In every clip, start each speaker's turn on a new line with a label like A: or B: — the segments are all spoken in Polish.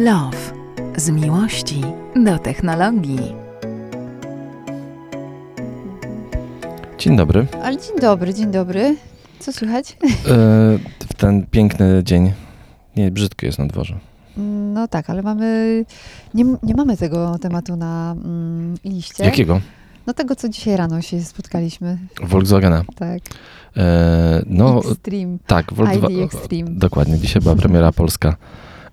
A: Love. Z miłości do technologii.
B: Dzień dobry.
C: Ale dzień dobry, dzień dobry. Co słychać?
B: E, w ten piękny dzień. Nie, brzydko jest na dworze.
C: No tak, ale mamy. Nie, nie mamy tego tematu na mm, liście.
B: Jakiego?
C: No tego, co dzisiaj rano się spotkaliśmy.
B: Volkswagena.
C: Tak.
B: E, no,
C: Extreme.
B: tak. Volkswa-
C: ID Extreme.
B: Dokładnie. Dzisiaj była premiera polska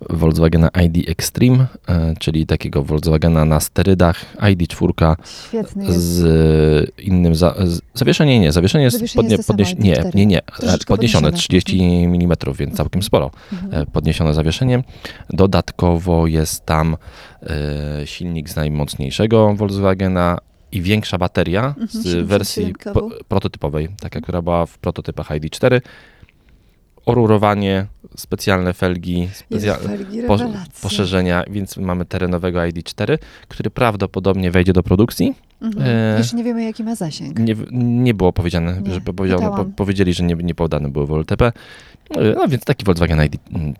B: Volkswagena ID Extreme, e, czyli takiego Volkswagena na sterydach. ID4
C: Świetny jest.
B: z innym za, z, zawieszenie nie, zawieszenie jest,
C: Zawieszenie jest to samo,
B: nie,
C: ID4.
B: nie, nie,
C: Troszeczkę
B: podniesione
C: podniesione.
B: 30 mm, więc całkiem sporo.
C: Mhm.
B: e, podniesione zawieszenie. Dodatkowo jest tam e, silnik z najmocniejszego Volkswagena i większa bateria
C: Mhm,
B: z wersji
C: 77
B: po, prototypowej, taka, która była w prototypach ID4. Orurowanie, specjalne felgi, specja-
C: Jest felgi,
B: po, poszerzenia, więc mamy terenowego ID4, który prawdopodobnie wejdzie do produkcji.
C: Mhm.
B: e,
C: Jeszcze nie wiemy, jaki ma zasięg.
B: Nie, nie było powiedziane,
C: Nie,
B: że po, powiedzieli, że nie, nie podane były w LTP. No więc taki Volkswagen ID mm,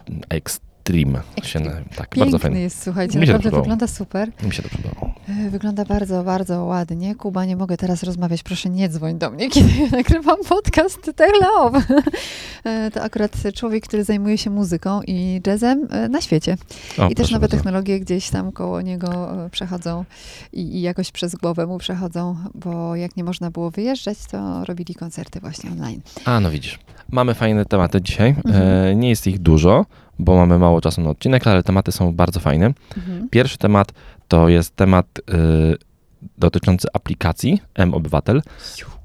B: Extreme. Się, tak, bardzo
C: Piękny
B: fajny.
C: jest, słuchajcie,
B: Mi
C: naprawdę wygląda super.
B: Mi się to podobało.
C: E, Wygląda bardzo, bardzo ładnie. Kuba, nie mogę teraz rozmawiać. Proszę nie dzwoń do mnie, kiedy nagrywam podcast Tech Love. To akurat człowiek, który zajmuje się muzyką i jazzem e, na świecie.
B: O,
C: I też nowe
B: bardzo.
C: technologie gdzieś tam koło niego e, przechodzą i, i jakoś przez głowę mu przechodzą, bo jak nie można było wyjeżdżać, to robili koncerty właśnie online.
B: A, no widzisz. Mamy fajne tematy dzisiaj.
C: Mhm.
B: E, nie jest ich dużo, bo mamy mało czasu na odcinek, ale tematy są bardzo fajne.
C: Mhm.
B: Pierwszy temat to jest temat y, dotyczący aplikacji M-Obywatel.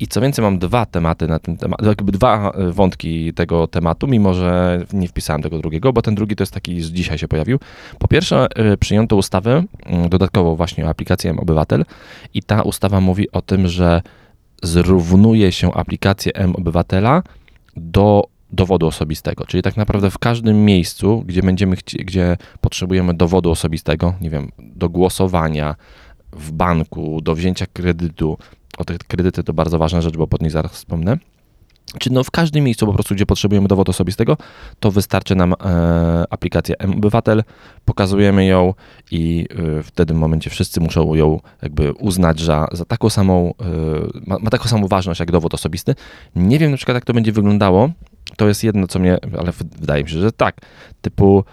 B: I co więcej, mam dwa tematy na ten temat, jakby dwa y, wątki tego tematu, mimo że nie wpisałem tego drugiego, bo ten drugi to jest taki, z dzisiaj się pojawił. Po pierwsze, y, przyjęto ustawę y, dodatkowo właśnie o aplikacji M-Obywatel i ta ustawa mówi o tym, że zrównuje się aplikację M-Obywatela do dowodu osobistego. Czyli tak naprawdę w każdym miejscu, gdzie będziemy gdzie potrzebujemy dowodu osobistego, nie wiem, do głosowania w banku, do wzięcia kredytu. O te kredyty to bardzo ważna rzecz, bo pod niej zaraz wspomnę. Czy no w każdym miejscu po prostu, gdzie potrzebujemy dowodu osobistego, to wystarczy nam e, aplikacja M-Obywatel, pokazujemy ją i e, w wtedy momencie wszyscy muszą ją jakby uznać za, za taką samą, e, ma, ma taką samą ważność jak dowód osobisty. Nie wiem na przykład jak to będzie wyglądało, to jest jedno, co mnie, ale wydaje mi się, że tak, typu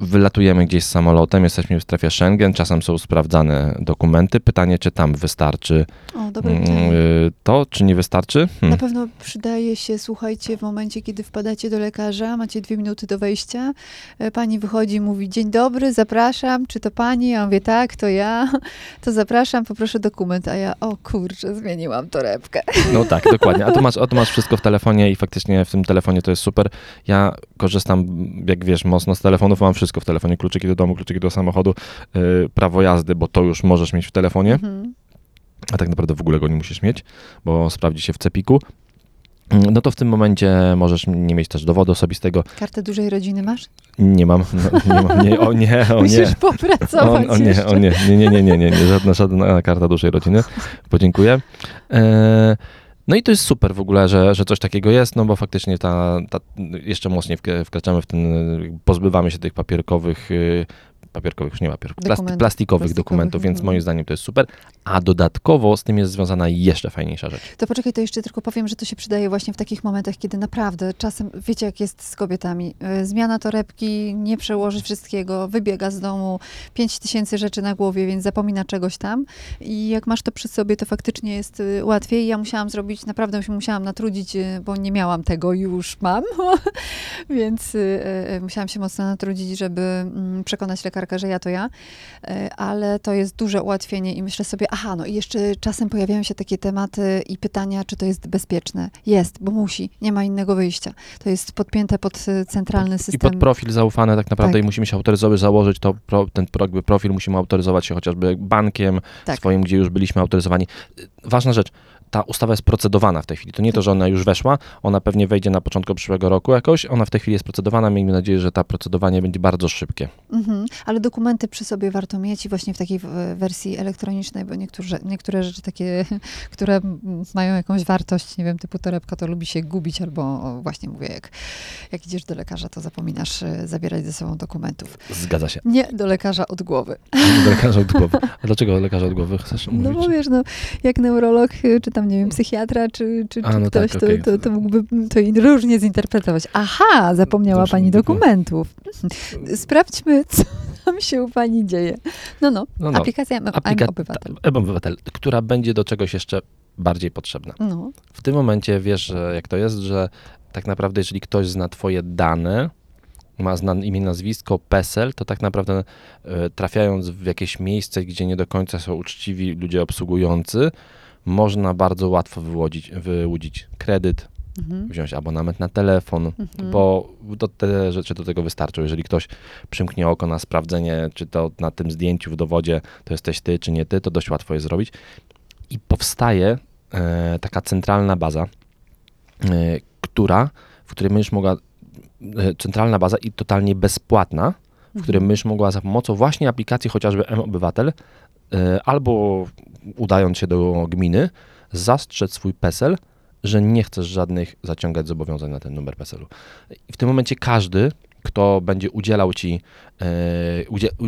B: wylatujemy gdzieś z samolotem, jesteśmy w strefie Schengen, czasem są sprawdzane dokumenty, pytanie, czy tam wystarczy
C: O,
B: mm, y, to, czy nie wystarczy?
C: Na
B: Hmm.
C: pewno przydaje się, słuchajcie, w momencie, kiedy wpadacie do lekarza, macie dwie minuty do wejścia, e, pani wychodzi i mówi, dzień dobry, zapraszam, czy to pani? Ja mówię, tak, to ja, to zapraszam, poproszę dokument, a ja, o kurczę, zmieniłam torebkę.
B: No tak, dokładnie. A tu, masz, a tu masz wszystko w telefonie i faktycznie w tym telefonie to jest super. Ja korzystam, jak wiesz, mocno z telefonów, mam wszystko w telefonie, kluczyki do domu, kluczyki do samochodu, y, prawo jazdy, bo to już możesz mieć w telefonie.
C: Mhm.
B: a tak naprawdę w ogóle go nie musisz mieć, bo sprawdzi się w cepiku. Mm, No to w tym momencie możesz nie mieć też dowodu osobistego.
C: Kartę dużej rodziny masz?
B: Nie mam, no, nie mam, nie, o nie, o nie.
C: Musisz popracować
B: O, o nie, o nie, nie, nie, nie, nie, nie, nie, żadna, żadna karta dużej rodziny. Podziękuję. E, no i to jest super w ogóle, że, że coś takiego jest, no bo faktycznie ta, ta jeszcze mocniej wk- wkraczamy w ten, pozbywamy się tych papierkowych, y, papierkowych już nie papierków, plasty,
C: Dokumentów,
B: plastikowych,
C: plastikowych,
B: dokumentów, więc
C: mhm.
B: moim zdaniem to jest super. A dodatkowo z tym jest związana jeszcze fajniejsza rzecz.
C: To poczekaj, to jeszcze tylko powiem, że to się przydaje właśnie w takich momentach, kiedy naprawdę czasem, wiecie jak jest z kobietami, y, zmiana torebki, nie przełoży wszystkiego, wybiega z domu, pięć tysięcy rzeczy na głowie, więc zapomina czegoś tam i jak masz to przy sobie, to faktycznie jest y, łatwiej. Ja musiałam zrobić, naprawdę się musiałam natrudzić, y, bo nie miałam tego, już mam, więc musiałam się mocno natrudzić, żeby mm, przekonać lekarkę, że ja to ja, E, ale to jest duże ułatwienie i myślę sobie, aha, no i jeszcze czasem pojawiają się takie tematy i pytania, czy to jest bezpieczne. Jest, bo musi, nie ma innego wyjścia. To jest podpięte pod e, centralny
B: I
C: system.
B: pod profil zaufany tak naprawdę
C: Tak.
B: i musimy się autoryzować, założyć to, ten profil, musimy autoryzować się chociażby bankiem
C: Tak.
B: swoim, gdzie już byliśmy autoryzowani. Ważna rzecz, ta ustawa jest procedowana w tej chwili. To nie to, że ona już weszła, ona pewnie wejdzie na początku przyszłego roku jakoś, ona w tej chwili jest procedowana, miejmy nadzieję, że to procedowanie będzie bardzo szybkie.
C: Mhm. Ale dokumenty przy sobie warto mieć i właśnie w takiej wersji elektronicznej, bo niektóre, niektóre rzeczy takie, które mają jakąś wartość, nie wiem, typu torebka, to lubi się gubić, albo właśnie mówię, jak, jak idziesz do lekarza, to zapominasz e, zabierać ze sobą dokumentów.
B: Zgadza się.
C: Nie do lekarza od głowy.
B: Do lekarza od głowy. A dlaczego lekarza od głowy chcesz
C: No
B: mówić?
C: bo wiesz, no, jak neurolog, y, czy tam, nie wiem, psychiatra, czy, czy,
B: A,
C: czy
B: no
C: ktoś,
B: tak,
C: to,
B: okej.
C: to, to mógłby to różnie zinterpretować. Aha, zapomniała
B: Dobrze,
C: pani dokumentów. Sprawdźmy, co tam się u pani dzieje. No, no,
B: No, no.
C: aplikacja M-
B: Aplika-
C: Obywatel.
B: ta- M-Obywatel, która będzie do czegoś jeszcze bardziej potrzebna.
C: No,
B: W tym momencie wiesz, jak to jest, że tak naprawdę jeżeli ktoś zna twoje dane, ma znane imię, nazwisko, PESEL, to tak naprawdę e, trafiając w jakieś miejsce, gdzie nie do końca są uczciwi ludzie obsługujący, można bardzo łatwo wyłudzić, wyłudzić kredyt,
C: mhm.
B: wziąć abonament na telefon,
C: Mhm.
B: bo to te rzeczy do tego wystarczą. Jeżeli ktoś przymknie oko na sprawdzenie, czy to na tym zdjęciu w dowodzie to jesteś ty, czy nie ty, to dość łatwo jest zrobić. I powstaje e, taka centralna baza, e, która, w której będziesz mogła, e, centralna baza i totalnie bezpłatna, w której będziesz mogła za pomocą właśnie aplikacji chociażby M-Obywatel e, albo udając się do gminy, zastrzec swój PESEL, że nie chcesz żadnych zaciągać zobowiązań na ten numer PESEL-u. W tym momencie każdy, kto będzie udzielał ci, e, udzie, u,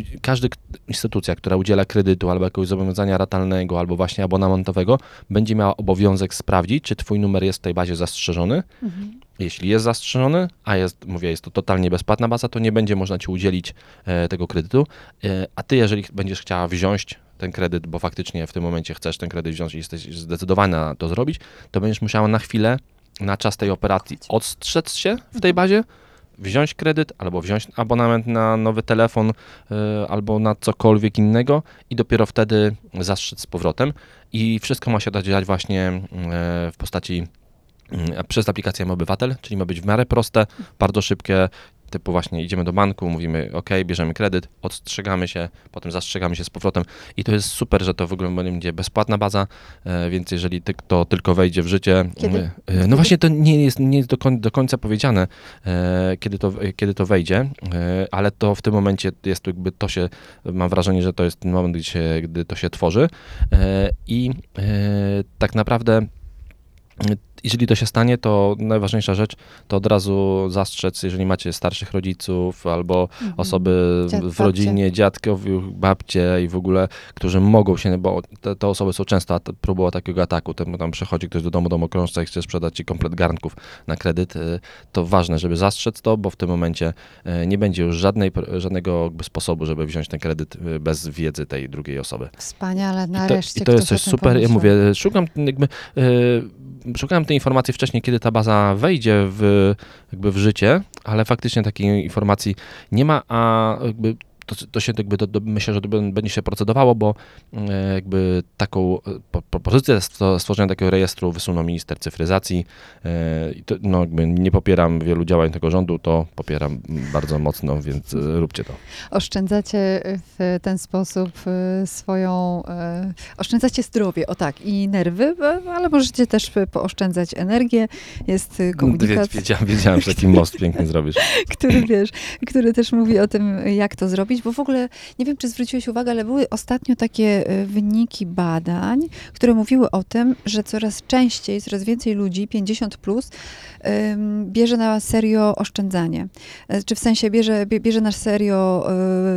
B: instytucja, która udziela kredytu albo jakiegoś zobowiązania ratalnego, albo właśnie abonamentowego, będzie miała obowiązek sprawdzić, czy twój numer jest w tej bazie zastrzeżony.
C: Mhm.
B: Jeśli jest zastrzeżony, a jest, mówię, jest to totalnie bezpłatna baza, to nie będzie można ci udzielić e, tego kredytu. E, a ty, jeżeli będziesz chciała wziąć ten kredyt, bo faktycznie w tym momencie chcesz ten kredyt wziąć i jesteś zdecydowana na to zrobić, to będziesz musiała na chwilę, na czas tej operacji odstrzec się w tej bazie, wziąć kredyt albo wziąć abonament na nowy telefon e, albo na cokolwiek innego i dopiero wtedy zastrzec z powrotem. I wszystko ma się dziać właśnie e, w postaci mm, przez aplikację M-Obywatel, czyli ma być w miarę proste, bardzo szybkie, typu właśnie idziemy do banku, mówimy ok, bierzemy kredyt, odstrzegamy się, potem zastrzegamy się z powrotem. I to jest super, że to w ogóle będzie bezpłatna baza, e, więc jeżeli to tylko wejdzie w życie,
C: Kiedy?
B: e, no właśnie to nie jest, nie jest do, koń, do końca powiedziane, e, kiedy to, kiedy to wejdzie, ale to w tym momencie jest jakby to się, mam wrażenie, że to jest ten moment, gdy, się, gdy to się tworzy. I tak naprawdę jeżeli to się stanie, to najważniejsza rzecz to od razu zastrzec, jeżeli macie starszych rodziców albo
C: Mhm.
B: osoby
C: Dziad-
B: w
C: babcie.
B: rodzinie, dziadków, babcie i w ogóle, którzy mogą się, bo te, te osoby są często at- próbą takiego ataku, tam, tam przychodzi ktoś do domu domokrążca i chce sprzedać ci komplet garnków na kredyt, y, to ważne, żeby zastrzec to, bo w tym momencie y, nie będzie już żadnej, żadnego sposobu, żeby wziąć ten kredyt y, bez wiedzy tej drugiej osoby.
C: Wspaniale,
B: I to,
C: nareszcie
B: I to jest coś super. Ja
C: pomyślał.
B: mówię, szukam jakby. Yy, szukałem tej informacji wcześniej, kiedy ta baza wejdzie w, jakby w życie, ale faktycznie takiej informacji nie ma, a jakby to, to się jakby, do, do, myślę, że to będzie się procedowało, bo e, jakby taką e, po- propozycję stworzenia takiego rejestru wysunął minister cyfryzacji. E, to, no, jakby nie popieram wielu działań tego rządu, to popieram bardzo mocno, więc róbcie to.
C: Oszczędzacie w ten sposób swoją, oszczędzacie zdrowie, o tak, i nerwy, ale możecie też pooszczędzać energię. Jest komunikat,
B: Wiedziałem, wiedziałem, że taki most piękny zrobisz.
C: który wiesz, który też mówi o tym, jak to zrobić, bo w ogóle nie wiem, czy zwróciłeś uwagę, ale były ostatnio takie y, wyniki badań, które mówiły o tym, że coraz częściej, coraz więcej ludzi, 50 plus, bierze na serio oszczędzanie. E, Czy w sensie bierze, bie- bierze na serio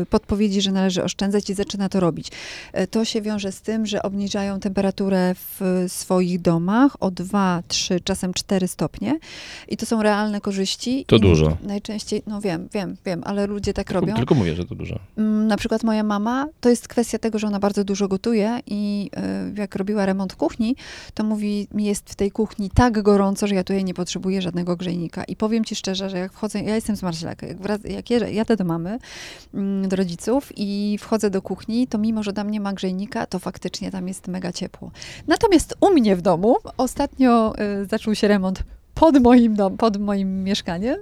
C: y, podpowiedzi, że należy oszczędzać i zaczyna to robić. E, To się wiąże z tym, że obniżają temperaturę w swoich domach o 2, 3, czasem 4 stopnie i to są realne korzyści.
B: To dużo.
C: Najczęściej, no wiem, wiem, wiem, ale ludzie tak robią.
B: tylko mówię, że to dużo.
C: Mm, Na przykład moja mama, to jest kwestia tego, że ona bardzo dużo gotuje i y, jak robiła remont kuchni, to mówi, mi jest w tej kuchni tak gorąco, że ja tutaj nie potrzebuję żadnego grzejnika. I powiem ci szczerze, że jak wchodzę, ja jestem z Marszlaka, jak, wrac- jak jadę do mamy, mm, do rodziców i wchodzę do kuchni, to mimo, że tam nie ma grzejnika, to faktycznie tam jest mega ciepło. Natomiast u mnie w domu ostatnio y, zaczął się remont pod moim dom, pod moim mieszkaniem.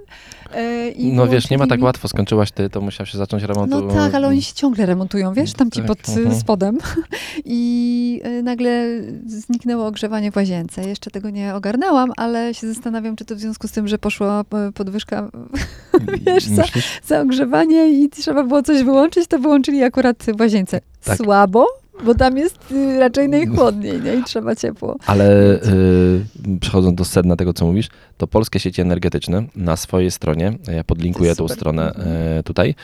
C: E, i
B: No wiesz, nie ma tak łatwo, skończyłaś ty, to musiał się zacząć remont.
C: No tak, ale oni się ciągle remontują, wiesz, tam ci
B: Tak,
C: pod
B: mhm.
C: spodem. I y, nagle zniknęło ogrzewanie w łazience. Jeszcze tego nie ogarnęłam, ale się zastanawiam, czy to w związku z tym, że poszła podwyżka wiesz?
B: Myślisz?
C: za ogrzewanie i trzeba było coś wyłączyć, to wyłączyli akurat w łazience.
B: Tak.
C: Słabo, bo tam jest y, raczej najchłodniej, nie? I trzeba ciepło.
B: Ale y, przechodząc do sedna tego, co mówisz, to polskie sieci energetyczne na swojej stronie, ja podlinkuję tą stronę
C: Mhm.
B: y, tutaj,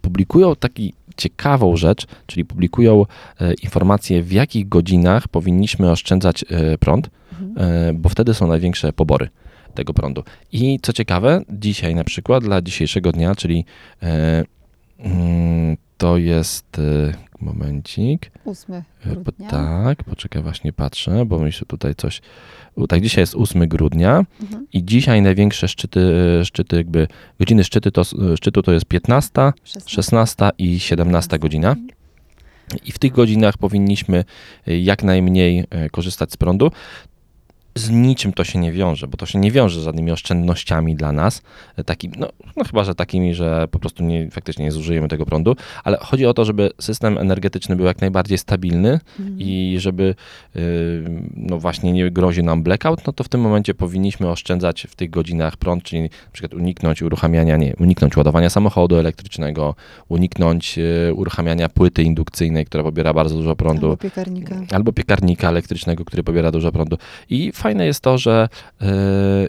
B: publikują taki ciekawą rzecz, czyli publikują informacje, w jakich godzinach powinniśmy oszczędzać prąd,
C: Mhm.
B: bo wtedy są największe pobory tego prądu. I co ciekawe, dzisiaj na przykład, dla dzisiejszego dnia, czyli mm, to jest, momencik,
C: 8
B: E,
C: grudnia.
B: tak, poczekaj, właśnie patrzę, bo mi się tutaj coś. Tak, dzisiaj jest 8 grudnia
C: Mhm.
B: i dzisiaj największe szczyty, e, szczyty jakby, godziny szczyty to, s- szczytu to jest 15, 16 i 17 godzina. I w tych godzinach powinniśmy e, jak najmniej e, korzystać z prądu. Z niczym to się nie wiąże, bo to się nie wiąże z żadnymi oszczędnościami dla nas, e, takim, no, no chyba, że takimi, że po prostu nie, faktycznie nie zużyjemy tego prądu, ale chodzi o to, żeby system energetyczny był jak najbardziej stabilny,
C: Mhm.
B: i żeby y, no właśnie nie grozi nam blackout, no to w tym momencie powinniśmy oszczędzać w tych godzinach prąd, czyli na przykład uniknąć uruchamiania, nie, uniknąć ładowania samochodu elektrycznego, uniknąć y, uruchamiania płyty indukcyjnej, która pobiera bardzo dużo prądu,
C: Albo piekarnika.
B: albo piekarnika elektrycznego, który pobiera dużo prądu. I fajne jest to, że e,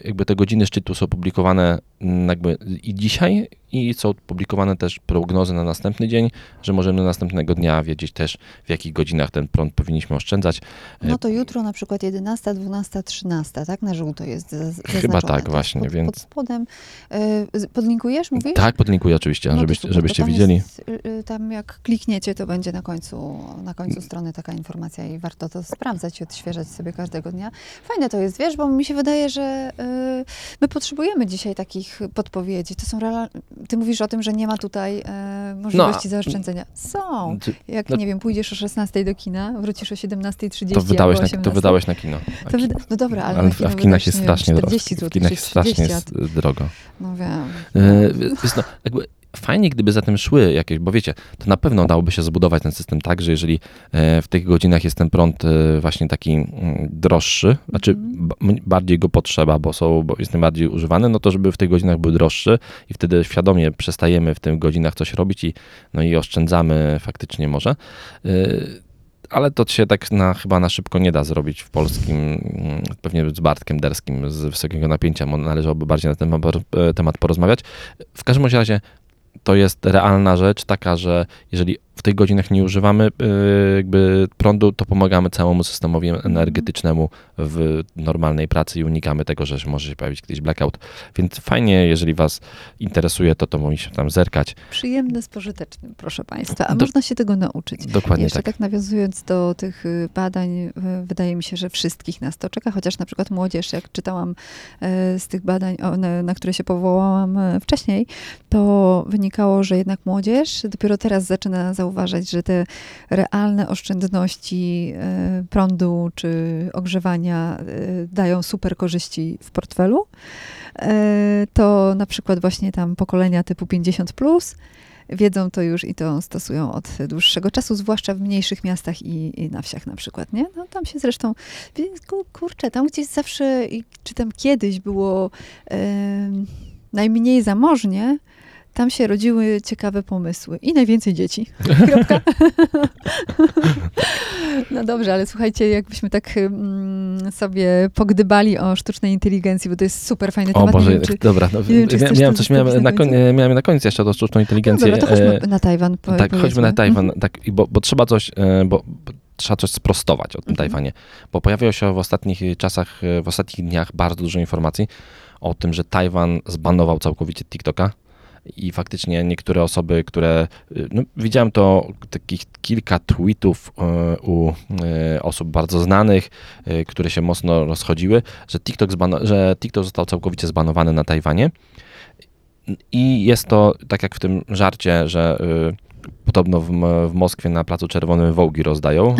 B: jakby te godziny szczytu są publikowane mm, jakby i dzisiaj i są publikowane też prognozy na następny dzień, że możemy następnego dnia wiedzieć też w jakich godzinach ten prąd powinniśmy oszczędzać. E,
C: No to jutro na przykład 11, 12, 13, tak? Na żółto jest za- zaznaczone.
B: Chyba tak
C: To
B: właśnie,
C: pod,
B: więc-
C: Pod spodem. Z- podlinkujesz, mówisz?
B: Tak, podlinkuję oczywiście,
C: No to
B: żebyście,
C: super,
B: żebyście
C: tam
B: widzieli.
C: Jest, y, y, tam jak klikniecie, to będzie na końcu, na końcu strony taka informacja i warto to sprawdzać i odświeżać sobie każdego dnia. Fajne to jest, wiesz, bo mi się wydaje, że y, my potrzebujemy dzisiaj takich podpowiedzi. To są real... Ty mówisz o tym, że nie ma tutaj e, możliwości
B: No,
C: zaoszczędzenia. Są. Jak,
B: no-
C: nie wiem, pójdziesz o 16 do kina, wrócisz o 17.30
B: To wydałeś, na,
C: 18.
B: to wydałeś na kino.
C: To wyda... No dobra, ale,
B: ale
C: na
B: w,
C: kino
B: a w kinach jest strasznie drogo.
C: 40
B: W kinach jest strasznie
C: 30,
B: jest y, drogo.
C: No wiem.
B: E, no, jakby fajnie, gdyby za tym szły jakieś, bo wiecie, to na pewno dałoby się zbudować ten system tak, że jeżeli e, w tych godzinach jest ten prąd e, właśnie taki mm, droższy, znaczy
C: Mhm.
B: bardziej go potrzeba, bo, są, bo jest najbardziej używany, no to żeby w tych godzinach był droższy i wtedy świadomie przestajemy w tych godzinach coś robić i, no i oszczędzamy faktycznie może. E, ale to się tak na, chyba na szybko nie da zrobić w polskim, mm, pewnie z Bartkiem Derskim z wysokiego napięcia, należałoby bardziej na ten temat- porozmawiać. W każdym razie to jest realna rzecz taka, że jeżeli w tych godzinach nie używamy y, jakby prądu, to pomagamy całemu systemowi energetycznemu w normalnej pracy i unikamy tego, że może się pojawić kiedyś blackout. Więc fajnie, jeżeli Was interesuje to, to mogliście tam zerkać.
C: Przyjemne z pożytecznym, proszę Państwa. A
B: Do-
C: można się tego nauczyć.
B: Dokładnie
C: Jeszcze
B: tak.
C: tak. nawiązując do tych y, badań, y, wydaje mi się, że wszystkich nas to czeka, chociaż na przykład młodzież, jak czytałam e, z tych badań, na, które się powołałam wcześniej, to wynikało, że jednak młodzież dopiero teraz zaczyna zauważać, że te realne oszczędności prądu czy ogrzewania e, dają super korzyści w portfelu. E, To na przykład właśnie tam pokolenia typu 50 plus wiedzą to już i to stosują od dłuższego czasu, zwłaszcza w mniejszych miastach i, i na wsiach na przykład, nie? No tam się zresztą, kurczę, tam gdzieś zawsze, czy tam kiedyś było em, najmniej zamożnie, tam się rodziły ciekawe pomysły i najwięcej dzieci. No dobrze, ale słuchajcie, jakbyśmy tak mm, sobie pogdybali o sztucznej inteligencji, bo to jest super fajny
B: O
C: temat.
B: Boże,
C: wiem, czy,
B: dobra, no,
C: wiem, czy
B: miałem
C: to
B: coś, miałem na, koń, miałem na koniec jeszcze tą sztuczną
C: no
B: inteligencję.
C: dobra, to chodźmy
B: e,
C: na Tajwan. po-
B: Tak, chodźmy na Tajwan,
C: Mhm.
B: tak, bo, bo trzeba coś, e, bo, trzeba coś sprostować o tym
C: Mhm.
B: Tajwanie, bo pojawiało się w ostatnich czasach, e, w ostatnich dniach bardzo dużo informacji o tym, że Tajwan zbanował całkowicie TikToka i faktycznie niektóre osoby, które, y, no, widziałem to takich kilka tweetów e, u e, osób bardzo znanych, które się mocno rozchodziły, że TikTok, zbano, że TikTok został całkowicie zbanowany na Tajwanie i jest to, tak jak w tym żarcie, że y, podobno w, w Moskwie na Placu Czerwonym wołgi rozdają.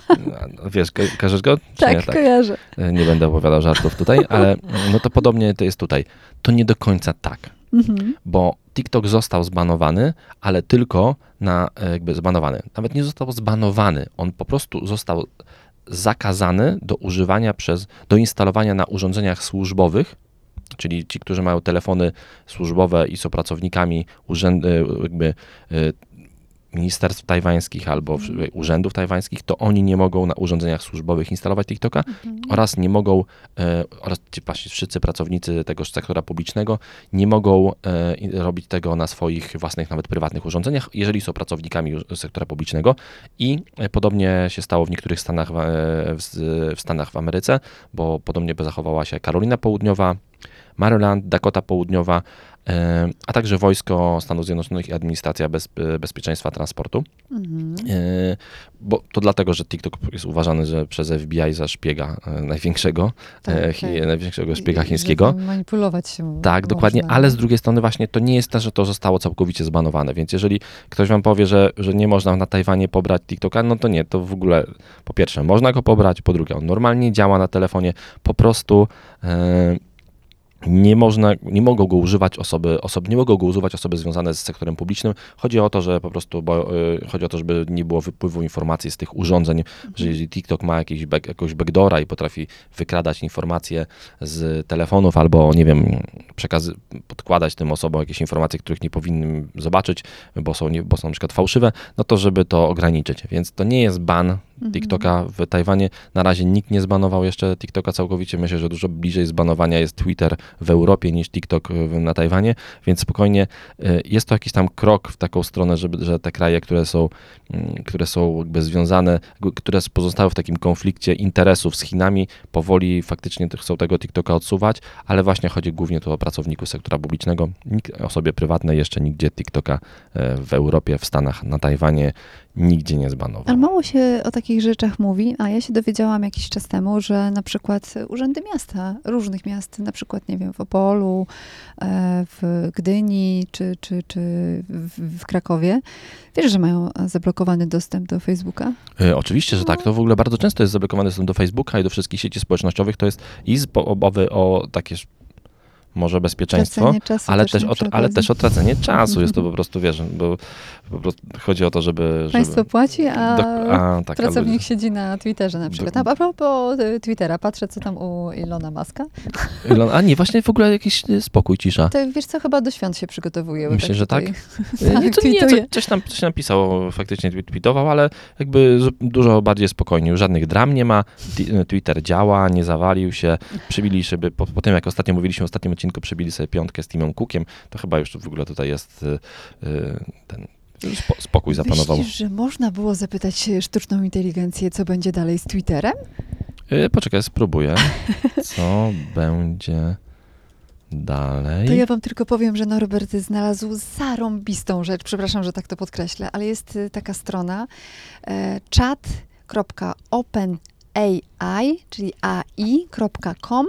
B: Wiesz, ko- kojarzysz go?
C: Tak,
B: nie?
C: kojarzę.
B: E, Nie będę opowiadał żartów tutaj, ale no to podobnie to jest tutaj. To nie do końca tak,
C: Mhm.
B: bo TikTok został zbanowany, ale tylko na e, jakby zbanowany. Nawet nie został zbanowany, on po prostu został zakazany do używania przez, do instalowania na urządzeniach służbowych, czyli ci, którzy mają telefony służbowe i są pracownikami urzędy, jakby e, ministerstw tajwańskich albo w- urzędów tajwańskich, to oni nie mogą na urządzeniach służbowych instalować TikToka oraz nie mogą, e, oraz ci właśnie wszyscy pracownicy tego sektora publicznego nie mogą e, robić tego na swoich własnych, nawet prywatnych urządzeniach, jeżeli są pracownikami sektora publicznego. I e, podobnie się stało w niektórych stanach, w, e, w, w Stanach w Ameryce, bo podobnie by zachowała się Karolina Południowa, Maryland, Dakota Południowa, e, a także wojsko Stanów Zjednoczonych i Administracja Bez, Bezpieczeństwa Transportu.
C: Mhm.
B: E, Bo to dlatego, że TikTok jest uważany że przez FBI za szpiega e, największego,
C: Tak,
B: e, chi,
C: tak.
B: największego szpiega chińskiego.
C: żeby Manipulować się.
B: Tak, dokładnie,
C: można.
B: ale z drugiej strony właśnie to nie jest tak, że to zostało całkowicie zbanowane, więc jeżeli ktoś wam powie, że, że nie można na Tajwanie pobrać TikToka, no to nie, to w ogóle po pierwsze można go pobrać, po drugie on normalnie działa na telefonie, po prostu e, nie można, nie mogą go używać osoby, osoby, nie mogą go używać osoby związane z sektorem publicznym. Chodzi o to, że po prostu, bo, y, chodzi o to, żeby nie było wypływu informacji z tych urządzeń, że jeżeli TikTok ma jakiś back, jakąś backdoora i potrafi wykradać informacje z telefonów albo, nie wiem, przekazy, podkładać tym osobom jakieś informacje, których nie powinny zobaczyć, bo są, nie, bo są na przykład fałszywe, no to żeby to ograniczyć. Więc to nie jest ban TikToka w Tajwanie. Na razie nikt nie zbanował jeszcze TikToka całkowicie. Myślę, że dużo bliżej zbanowania jest Twitter w Europie niż TikTok na Tajwanie, więc spokojnie y, jest to jakiś tam krok w taką stronę, żeby, że te kraje, które są, mm, które są jakby związane, które pozostały w takim konflikcie interesów z Chinami, powoli faktycznie chcą tego TikToka odsuwać, ale właśnie chodzi głównie tu o pracowników sektora publicznego. Nikt, osobie prywatnej jeszcze nigdzie TikToka e, w Europie, w Stanach, na Tajwanie nigdzie nie zbanował.
C: Ale mało się o takich rzeczach mówi, a ja się dowiedziałam jakiś czas temu, że na przykład urzędy miasta, różnych miast, na przykład, nie wiem, w Opolu, e, w Gdyni czy, czy, czy w, Krakowie, wiesz, że mają zablokowany dostęp do Facebooka?
B: E, Oczywiście, że tak. To w ogóle bardzo często jest zablokowany dostęp do Facebooka i do wszystkich sieci społecznościowych. To jest i z obawy o takie może bezpieczeństwo, ale
C: też,
B: o, ale też o tracenie czasu. Jest to po prostu, wiesz, bo po prostu chodzi o to, żeby...
C: Państwo
B: żeby
C: płaci, a,
B: Dok- a, tak,
C: pracownik siedzi na Twitterze na przykład.
B: Do-
C: A propos e, Twittera, patrzę, co tam u Ilona Maska.
B: Elon- A nie, właśnie w ogóle jakiś e, spokój, cisza.
C: To wiesz co, chyba do świąt się przygotowuje.
B: Myślę, że tak.
C: tutaj-
B: E, Nie, to nie, co, coś, tam, coś tam pisał, faktycznie tweetował, ale jakby dużo bardziej spokojnie. Już żadnych dram nie ma, Twitter działa, nie zawalił się, przybili sobie, po, po tym jak ostatnio mówiliśmy w ostatnim odcinku, przybili sobie piątkę z Timem Cookiem, to chyba już w ogóle tutaj jest y, y, ten spo, spokój zapanował.
C: Myślisz, że można było zapytać sztuczną inteligencję, co będzie dalej z Twitterem?
B: Y, Poczekaj, spróbuję. Co będzie dalej?
C: To ja wam tylko powiem, że Norbert znalazł zarąbistą rzecz. Przepraszam, że tak to podkreślę, ale jest taka strona e, chat.openai, czyli ai.com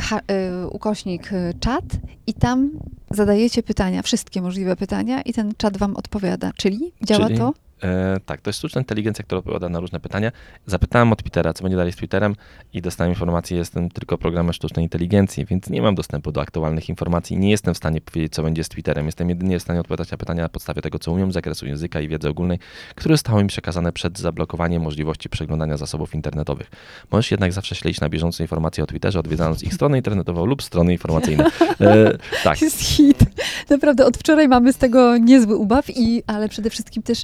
C: ha- y, ukośnik y, czat i tam zadajecie pytania, wszystkie możliwe pytania i ten czat wam odpowiada. Czyli działa
B: Czyli-
C: to?
B: E, tak, to jest sztuczna inteligencja, która odpowiada na różne pytania. Zapytałem od Twittera, co będzie dalej z Twitterem i dostałem informację, jestem tylko programem sztucznej inteligencji, więc nie mam dostępu do aktualnych informacji. Nie jestem w stanie powiedzieć, co będzie z Twitterem. Jestem jedynie w stanie odpowiadać na pytania na podstawie tego, co umiem z zakresu języka i wiedzy ogólnej, które zostały mi przekazane przed zablokowaniem możliwości przeglądania zasobów internetowych. Możesz jednak zawsze śledzić na bieżąco informacje o Twitterze, odwiedzając ich stronę internetową lub strony informacyjne. E, tak,
C: Jest hit. Naprawdę od wczoraj mamy z tego niezły ubaw, i, ale przede wszystkim też,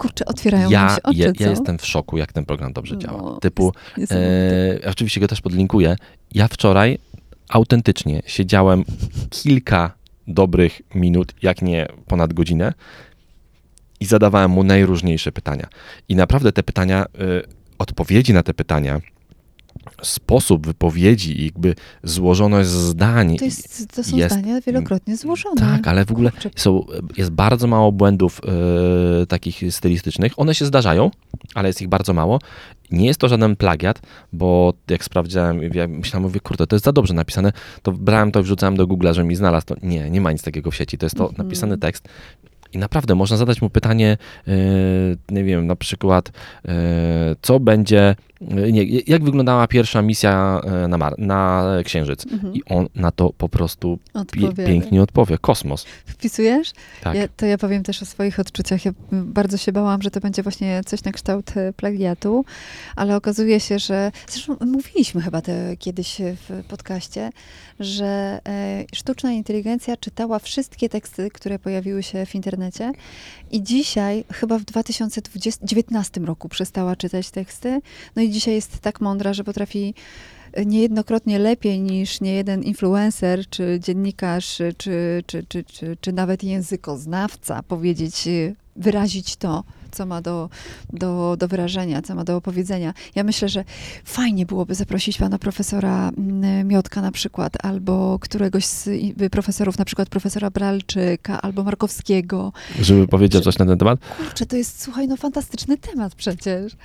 C: kurczę, otwierają
B: ja,
C: się oczy,
B: ja, ja jestem w szoku, jak ten program dobrze działa.
C: No,
B: Typu,
C: jest niesamowite.
B: E, oczywiście go też podlinkuję. Ja wczoraj autentycznie siedziałem kilka dobrych minut, jak nie ponad godzinę i zadawałem mu najróżniejsze pytania. I naprawdę te pytania, y, odpowiedzi na te pytania, sposób wypowiedzi i jakby złożoność zdań.
C: To, jest, to są
B: jest-
C: zdania wielokrotnie złożone.
B: Tak, ale w ogóle są, jest bardzo mało błędów e, takich stylistycznych. One się zdarzają, ale jest ich bardzo mało. Nie jest to żaden plagiat, bo jak sprawdzałem, ja myślałem, mówię, kurde, to jest za dobrze napisane, to brałem to i wrzucałem do Google, że mi znalazł to. Nie, nie ma nic takiego w sieci. To jest to
C: Mhm.
B: napisany tekst. I naprawdę można zadać mu pytanie, e, nie wiem, na przykład, e, co będzie, nie, jak wyglądała pierwsza misja e, na, Mar- na Księżyc?
C: Mhm.
B: I on na to po prostu pie- pięknie odpowie. Kosmos.
C: Wpisujesz?
B: Tak.
C: Ja, to ja powiem też o swoich odczuciach. Ja bardzo się bałam, że to będzie właśnie coś na kształt e, plagiatu, ale okazuje się, że zresztą mówiliśmy chyba to kiedyś w podcaście, że e, sztuczna inteligencja czytała wszystkie teksty, które pojawiły się w internecie i dzisiaj, chyba w 2019 roku przestała czytać teksty. No i dzisiaj jest tak mądra, że potrafi e, niejednokrotnie lepiej niż niejeden influencer, czy dziennikarz, czy, czy, czy, czy, czy nawet językoznawca powiedzieć, y, wyrazić to, co ma do, do, do wyrażenia, co ma do opowiedzenia. Ja myślę, że fajnie byłoby zaprosić pana profesora mm, Miotka na przykład, albo któregoś z i- profesorów, na przykład profesora Bralczyka, albo Markowskiego.
B: Żeby powiedział coś na ten temat?
C: Kurczę, to jest, słuchaj, no fantastyczny temat przecież.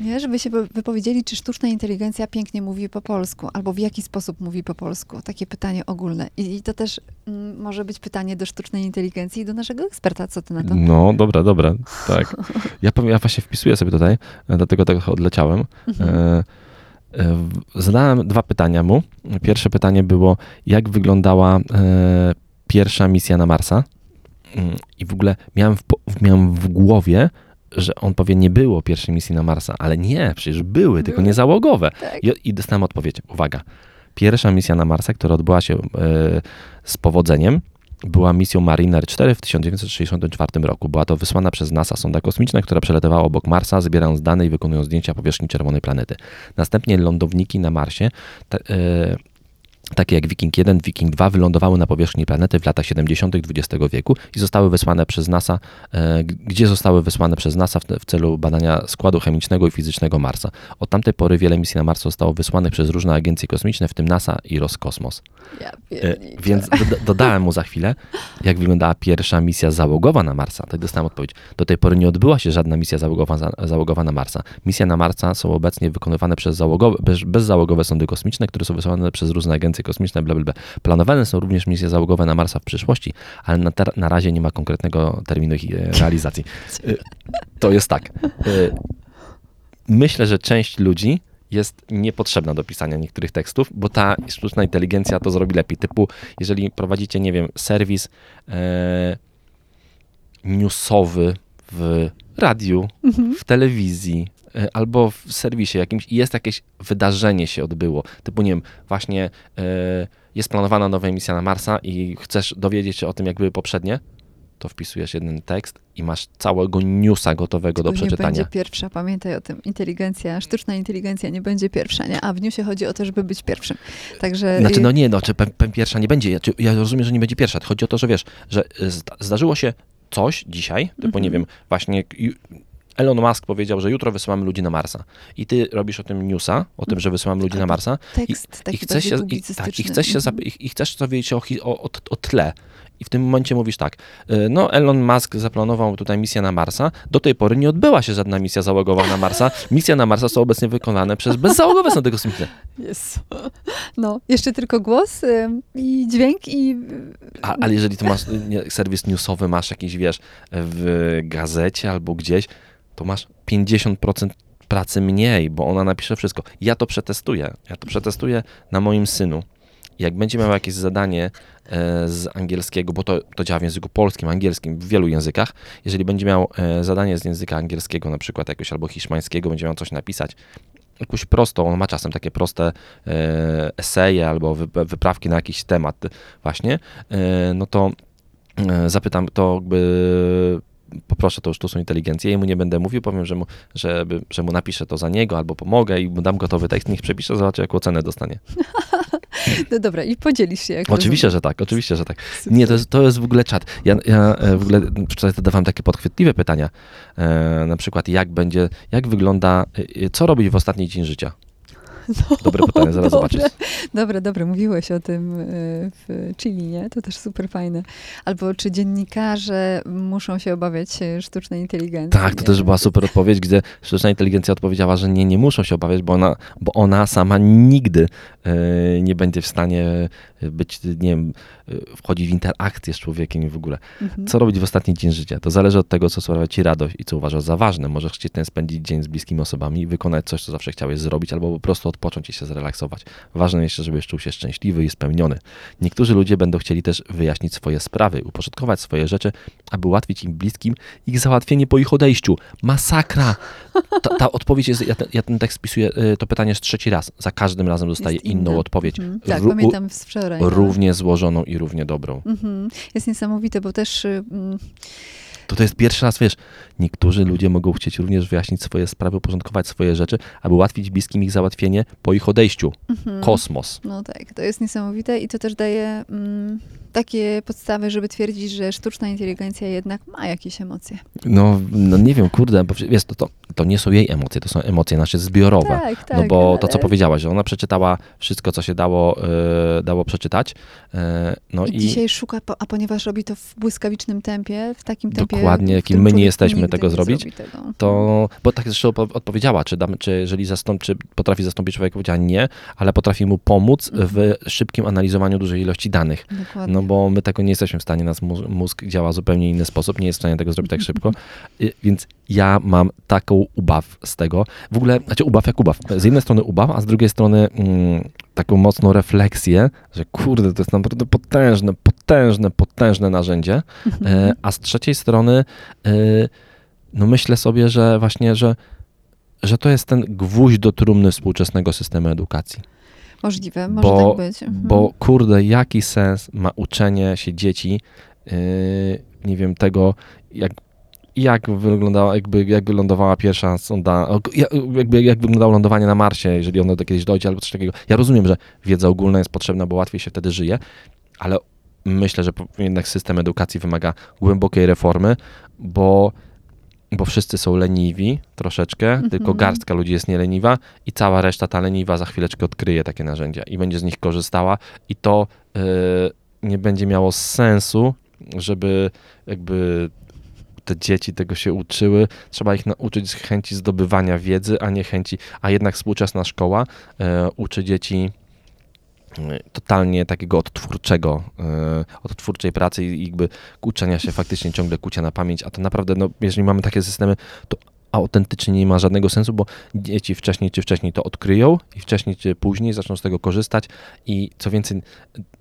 C: Nie, żeby się wy- wypowiedzieli, czy sztuczna inteligencja pięknie mówi po polsku, albo w jaki sposób mówi po polsku. Takie pytanie ogólne. I, i to też mm, może być pytanie do sztucznej inteligencji i do naszego eksperta. Co ty na to?
B: No, dobra, dobra, tak. Ja, powiem, ja właśnie wpisuję sobie tutaj, e, dlatego tak odleciałem.
C: Mhm.
B: E, e, Zadałem dwa pytania mu. Pierwsze pytanie było, jak wyglądała e, pierwsza misja na Marsa? Mm, I w ogóle miałem w, miałem w głowie, że on powie, nie było pierwszej misji na Marsa, ale nie, przecież były, tylko
C: Były.
B: nie załogowe.
C: Tak.
B: I, I dostałem odpowiedź. Uwaga. Pierwsza misja na Marsa, która odbyła się e, z powodzeniem, była misją Mariner 4 w 1964 roku. Była to wysłana przez NASA sonda kosmiczna, która przelatywała obok Marsa, zbierając dane i wykonując zdjęcia powierzchni czerwonej planety. Następnie lądowniki na Marsie, te, e, takie jak Viking 1, Viking 2, wylądowały na powierzchni planety w latach 70. XX wieku i zostały wysłane przez NASA, e, gdzie zostały wysłane przez NASA w, celu badania składu chemicznego i fizycznego Marsa. Od tamtej pory wiele misji na Mars zostało wysłanych przez różne agencje kosmiczne, w tym NASA i Roskosmos.
C: Ja
B: E. Więc doda- dodałem mu za chwilę, jak wyglądała pierwsza misja załogowa na Marsa. Tak dostałem odpowiedź. Do tej pory nie odbyła się żadna misja załogowa, za- załogowa na Marsa. Misje na Marsa są obecnie wykonywane przez załogowe, bez, bezzałogowe sondy kosmiczne, które są wysyłane przez różne agencje kosmiczne, bla, bla, bla. Planowane są również misje załogowe na Marsa w przyszłości, ale na, ter- na razie nie ma konkretnego terminu ich e, realizacji. E, To jest tak. E, Myślę, że część ludzi jest niepotrzebna do pisania niektórych tekstów, bo ta sztuczna inteligencja to zrobi lepiej. Typu, jeżeli prowadzicie, nie wiem, serwis e, newsowy w radiu,
C: Mhm.
B: w telewizji albo w serwisie jakimś i jest jakieś wydarzenie się odbyło, typu, nie wiem, właśnie e, jest planowana nowa emisja na Marsa i chcesz dowiedzieć się o tym, jak były poprzednie, to wpisujesz jeden tekst i masz całego newsa gotowego do
C: Tylko nie
B: przeczytania.
C: będzie pierwsza, pamiętaj o tym. Inteligencja, sztuczna inteligencja nie będzie pierwsza, nie? A w newsie chodzi o to, żeby być pierwszym. Także
B: Znaczy,
C: y,
B: no nie, no, czy pierwsza nie będzie. Ja, rozumiem, że nie będzie pierwsza. Chodzi o to, że wiesz, że y, zda, zdarzyło się coś dzisiaj, typu, nie
C: Mhm.
B: wiem, właśnie Elon Musk powiedział, że jutro wysyłamy ludzi na Marsa. I ty robisz o tym newsa, o tym, że wysyłamy ludzi na
C: Albo
B: Marsa.
C: tekst
B: I
C: taki
B: chcesz,
C: bardziej
B: się, i, tak,
C: publicystyczny.
B: i, chcesz się
C: Mhm.
B: i, I chcesz dowiedzieć się o, hi- o, o, o tle. I w tym momencie mówisz tak, y, no Elon Musk zaplanował tutaj misję na Marsa, do tej pory nie odbyła się żadna misja załogowa na Marsa. Misje na Marsa są obecnie wykonane przez bezzałogowe sondy kosmiczne.
C: Jezu. No, jeszcze tylko głos ym, i dźwięk i...
B: A, ale jeżeli ty masz y, serwis newsowy, masz jakiś, wiesz, w gazecie albo gdzieś, to masz 50% pracy mniej, bo ona napisze wszystko. Ja to przetestuję. Ja to przetestuję na moim synu. Jak będzie miał jakieś zadanie e, z angielskiego, bo to, to działa w języku polskim, angielskim, w wielu językach, jeżeli będzie miał e, zadanie z języka angielskiego, na przykład jakoś albo hiszpańskiego, będzie miał coś napisać, jakąś prostą, on ma czasem takie proste e, eseje albo wy, wyprawki na jakiś temat właśnie, no to zapytam, to jakby poproszę tą sztuczną inteligencję, jemu nie będę mówił, powiem, że mu, żeby, że mu napiszę to za niego albo pomogę i mu dam gotowy tekst, niech przepisze, zobaczę jaką cenę dostanie.
C: No dobra, i podzielisz się jak
B: Oczywiście,
C: rozumiem.
B: że tak, oczywiście, że tak.
C: Super.
B: Nie, to jest, to jest w ogóle czat. Ja, ja e, w ogóle wczoraj zadawałem takie podchwytliwe pytania, e, na przykład jak będzie, jak wygląda, e, e, co robić w ostatni dzień życia? Dobre pytanie, zaraz
C: dobre.
B: zobaczysz.
C: Dobre, dobre, mówiłeś o tym y, w Chili, nie? To też super fajne. Albo czy dziennikarze muszą się obawiać y, sztucznej inteligencji?
B: Tak, to
C: nie?
B: też była super odpowiedź, gdzie sztuczna inteligencja odpowiedziała, że nie, nie muszą się obawiać, bo ona, bo ona sama nigdy e, nie będzie w stanie być, nie wiem, y, wchodzić w interakcję z człowiekiem i w ogóle.
C: Mhm.
B: Co robić w ostatni dzień życia? To zależy od tego, co sprawia ci radość i co uważasz za ważne. Możesz chcieć ten spędzić dzień z bliskimi osobami, wykonać coś, co zawsze chciałeś zrobić, albo po prostu odpocząć i się zrelaksować. Ważne jest, żebyś czuł się szczęśliwy i spełniony. Niektórzy ludzie będą chcieli też wyjaśnić swoje sprawy, uporządkować swoje rzeczy, aby ułatwić im bliskim ich załatwienie po ich odejściu. Masakra! Ta, ta odpowiedź jest, ja ten, ja ten tekst spisuję, y, to pytanie jest trzeci raz. Za każdym razem dostaję inną odpowiedź.
C: Mhm. Tak,
B: Ró-
C: pamiętam z wczoraj. no.
B: Równie złożoną i równie dobrą.
C: Mhm. Jest niesamowite, bo też mm,
B: To to jest pierwszy raz, wiesz, niektórzy ludzie mogą chcieć również wyjaśnić swoje sprawy, uporządkować swoje rzeczy, aby ułatwić bliskim ich załatwienie po ich odejściu.
C: mhm.
B: Kosmos.
C: No tak, to jest niesamowite i to też daje mm, takie podstawy, żeby twierdzić, że sztuczna inteligencja jednak ma jakieś emocje.
B: No, no nie wiem, kurde, bo wiesz, to, to, to nie są jej emocje, to są emocje nasze zbiorowe.
C: Tak, tak.
B: no bo to, co
C: ale-
B: powiedziałaś, że ona przeczytała wszystko, co się dało, e, dało przeczytać. e, no
C: I
B: i,
C: dzisiaj szuka, a ponieważ robi to w błyskawicznym tempie, w takim tempie,
B: Dokładnie, jakim my nie jesteśmy tego zrobić,
C: zrobi tego.
B: to, bo tak zresztą po- odpowiedziała, czy, dam, czy jeżeli zastąp, czy potrafi zastąpić człowieka, powiedziała nie, ale potrafi mu pomóc
C: Mhm.
B: w szybkim analizowaniu dużej ilości danych.
C: Dokładnie.
B: No bo my tego nie jesteśmy w stanie, nasz mózg, działa w zupełnie inny sposób, nie jest w stanie tego zrobić tak szybko, więc ja mam taką ubaw z tego. W ogóle, znaczy ubaw jak ubaw. Z jednej strony ubaw, a z drugiej strony mm, taką mocną refleksję, że kurde, to jest naprawdę potężne, potężne, potężne narzędzie, e, a z trzeciej strony e, no myślę sobie, że właśnie, że że to jest ten gwóźdź do trumny współczesnego systemu edukacji.
C: Możliwe, może
B: bo-
C: tak być. Mhm.
B: Bo kurde, jaki sens ma uczenie się dzieci, yy, nie wiem, tego, jak, jak wyglądała, jakby, jak wylądowała pierwsza sonda, jakby, jak wyglądało lądowanie na Marsie, jeżeli ono do kiedyś dojdzie, albo coś takiego. Ja rozumiem, że wiedza ogólna jest potrzebna, bo łatwiej się wtedy żyje, ale myślę, że jednak system edukacji wymaga głębokiej reformy, bo bo wszyscy są leniwi troszeczkę,
C: Mhm.
B: tylko garstka ludzi jest nieleniwa i cała reszta ta leniwa za chwileczkę odkryje takie narzędzia i będzie z nich korzystała i to y, nie będzie miało sensu, żeby jakby te dzieci tego się uczyły. Trzeba ich nauczyć z chęci zdobywania wiedzy, a nie chęci, a jednak współczesna szkoła y, uczy dzieci totalnie takiego odtwórczego, y, odtwórczej pracy i jakby uczenia się faktycznie ciągle kucia na pamięć, a to naprawdę, no, jeżeli mamy takie systemy, to autentycznie nie ma żadnego sensu, bo dzieci wcześniej czy wcześniej to odkryją i wcześniej czy później zaczną z tego korzystać i co więcej,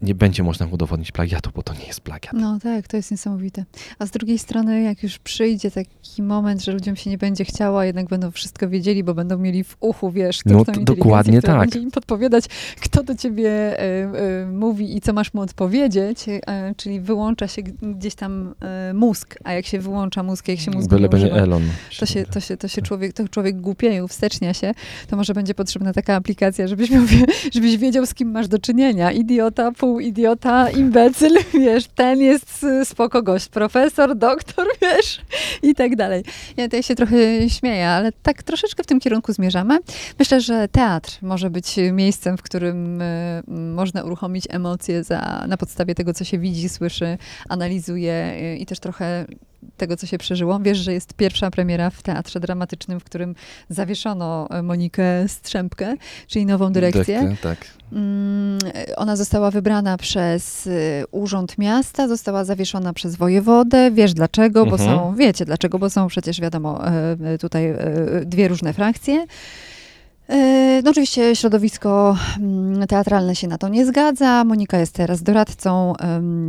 B: nie będzie można udowodnić plagiatu, bo to nie jest plagiat.
C: No tak, to jest niesamowite. A z drugiej strony, jak już przyjdzie taki moment, że ludziom się nie będzie chciało, a jednak będą wszystko wiedzieli, bo będą mieli w uchu, wiesz,
B: No to dokładnie tak.
C: będzie im podpowiadać, kto do ciebie e, e, mówi i co masz mu odpowiedzieć, e, czyli wyłącza się gdzieś tam mózg, a jak się wyłącza mózg, jak się mózgu nie
B: Byleby nie
C: używa,
B: Elon.
C: to się, to się, to się człowiek, to człowiek głupieje, uwstecznia się, to może będzie potrzebna taka aplikacja, żebyś, miał, żebyś wiedział, z kim masz do czynienia. Idiota, półoidiota, imbecyl, wiesz, ten jest y, spoko gość, profesor, doktor, wiesz, i tak dalej. Ja tutaj się trochę śmieję, ale tak troszeczkę w tym kierunku zmierzamy. Myślę, że teatr może być miejscem, w którym y, można uruchomić emocje za, na podstawie tego, co się widzi, słyszy, analizuje y, i też trochę tego, co się przeżyło. Wiesz, że jest pierwsza premiera w teatrze dramatycznym, w którym zawieszono e, Monikę Strzępkę, czyli nową dyrekcję.
B: Tak, tak.
C: Mm, Ona została wybrana przez y, Urząd Miasta, została zawieszona przez wojewodę. Wiesz dlaczego? Bo
B: Mhm.
C: są, wiecie dlaczego, bo są przecież wiadomo e, tutaj e, dwie różne frakcje. E, No oczywiście środowisko mm, teatralne się na to nie zgadza. Monika jest teraz doradcą,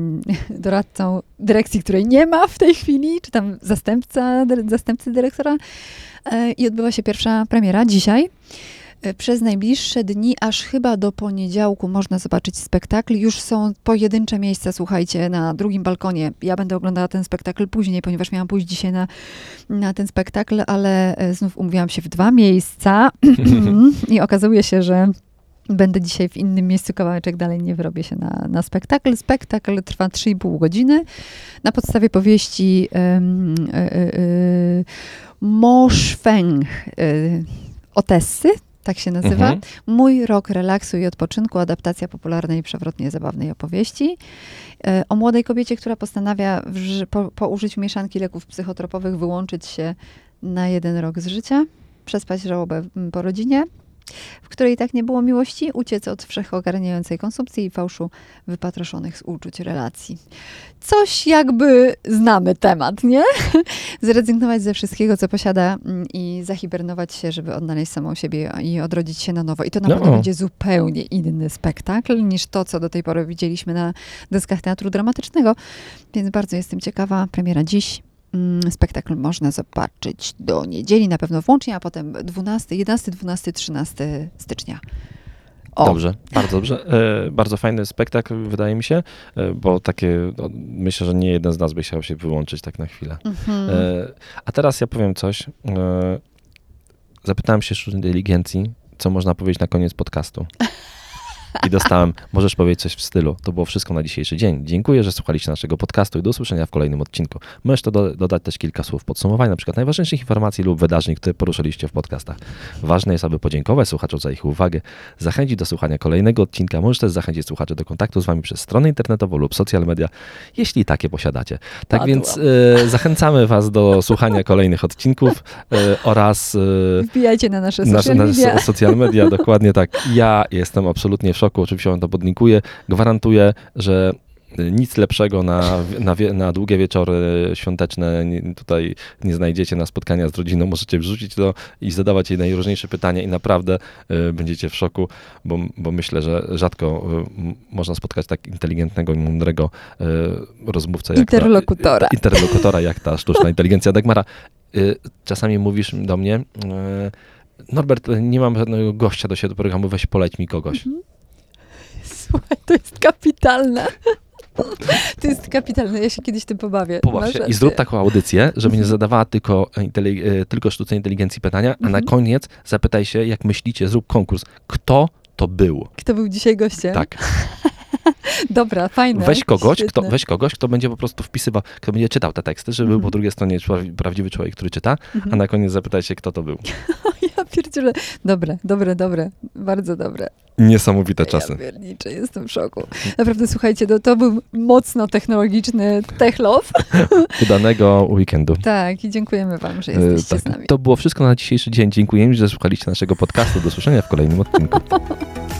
C: doradcą dyrekcji, której nie ma w tej chwili, czy tam zastępca, zastępcy dyrektora. E, I odbywa się pierwsza premiera dzisiaj. E, Przez najbliższe dni, aż chyba do poniedziałku, można zobaczyć spektakl. Już są pojedyncze miejsca, słuchajcie, na drugim balkonie. Ja będę oglądała ten spektakl później, ponieważ miałam pójść dzisiaj na, na ten spektakl, ale e, znów umówiłam się w dwa miejsca i okazuje się, że będę dzisiaj w innym miejscu, kawałeczek dalej nie wyrobię się na, na spektakl. Spektakl trwa 3,5 godziny na podstawie powieści um, y, y, Moszwęg y, Otessy, tak się nazywa.
B: Mhm.
C: Mój rok relaksu i odpoczynku, adaptacja popularnej i przewrotnie zabawnej opowieści. E, O młodej kobiecie, która postanawia w po, po użyciu mieszanki leków psychotropowych wyłączyć się na jeden rok z życia, przespać żałobę po rodzinie. Której tak nie było miłości, uciec od wszechogarniającej konsumpcji i fałszu wypatroszonych z uczuć relacji. Coś jakby znamy temat, nie? Zrezygnować ze wszystkiego, co posiada mm, i zahibernować się, żeby odnaleźć samą siebie i odrodzić się na nowo. I to naprawdę
B: No.
C: będzie zupełnie inny spektakl niż to, co do tej pory widzieliśmy na deskach teatru dramatycznego. Więc bardzo jestem ciekawa. Premiera dziś. Mm, Spektakl można zobaczyć do niedzieli na pewno włącznie, a potem 12, 11, 12, 13 stycznia. O,
B: Dobrze, bardzo dobrze. E, bardzo fajny spektakl, wydaje mi się, e, bo takie, no, myślę, że nie jeden z nas by chciał się wyłączyć tak na chwilę.
C: Mhm.
B: E, a teraz ja powiem coś. E, zapytałem się sztucznej inteligencji, co można powiedzieć na koniec podcastu. I dostałem, możesz powiedzieć coś w stylu. To było wszystko na dzisiejszy dzień. Dziękuję, że słuchaliście naszego podcastu i do usłyszenia w kolejnym odcinku. Możesz to do, dodać też kilka słów podsumowania, na przykład najważniejszych informacji lub wydarzeń, które poruszyliście w podcastach. Ważne jest, aby podziękować słuchaczom za ich uwagę, zachęcić do słuchania kolejnego odcinka. Możesz też zachęcić słuchaczy do kontaktu z wami przez stronę internetową lub social media, jeśli takie posiadacie. Tak
C: Padła.
B: więc e, zachęcamy was do słuchania kolejnych odcinków e, oraz e,
C: Wbijajcie na nasze
B: nasze,
C: social media.
B: nasze social media, dokładnie tak. Ja jestem absolutnie w szoku, oczywiście wam to podlinkuję. Gwarantuję, że nic lepszego na, na, na długie wieczory świąteczne tutaj nie znajdziecie na spotkania z rodziną. Możecie wrzucić to i zadawać jej najróżniejsze pytania i naprawdę y, będziecie w szoku, bo, bo myślę, że rzadko y, można spotkać tak inteligentnego i mądrego y, rozmówcę jak ta-
C: Interlokutora.
B: interlokutora, jak ta sztuczna inteligencja Dagmara. Y, czasami mówisz do mnie, y, Norbert, nie mam żadnego gościa do siebie do programu, weź poleć mi kogoś.
C: Słuchaj, to jest kapitalne. To jest kapitalne, ja się kiedyś tym pobawię.
B: Pobaw się i zrób taką audycję, żeby nie zadawała tylko, intele- y, tylko sztucznej inteligencji pytania, a na
C: Mhm.
B: koniec zapytaj się, jak myślicie, zrób konkurs, kto to był.
C: Kto był dzisiaj gościem?
B: Tak.
C: Dobra, fajne.
B: Weź kogoś, kto, weź kogoś, kto będzie po prostu wpisywał, kto będzie czytał te teksty, żeby był
C: Mhm.
B: po drugiej stronie prawdziwy człowiek, który czyta, a
C: Mhm.
B: na koniec zapytaj się, kto to był.
C: Ja pierdzielę. Dobre, dobre, dobre. Bardzo dobre.
B: Niesamowite czasy.
C: Ja pierniczę, jestem w szoku. Naprawdę, słuchajcie, to, to był mocno technologiczny techlow.
B: Udanego weekendu.
C: Tak, i dziękujemy wam, że
B: E,
C: jesteście z
B: tak.
C: nami.
B: To było wszystko na dzisiejszy dzień. Dziękujemy, że słuchaliście naszego podcastu. Do usłyszenia w kolejnym odcinku.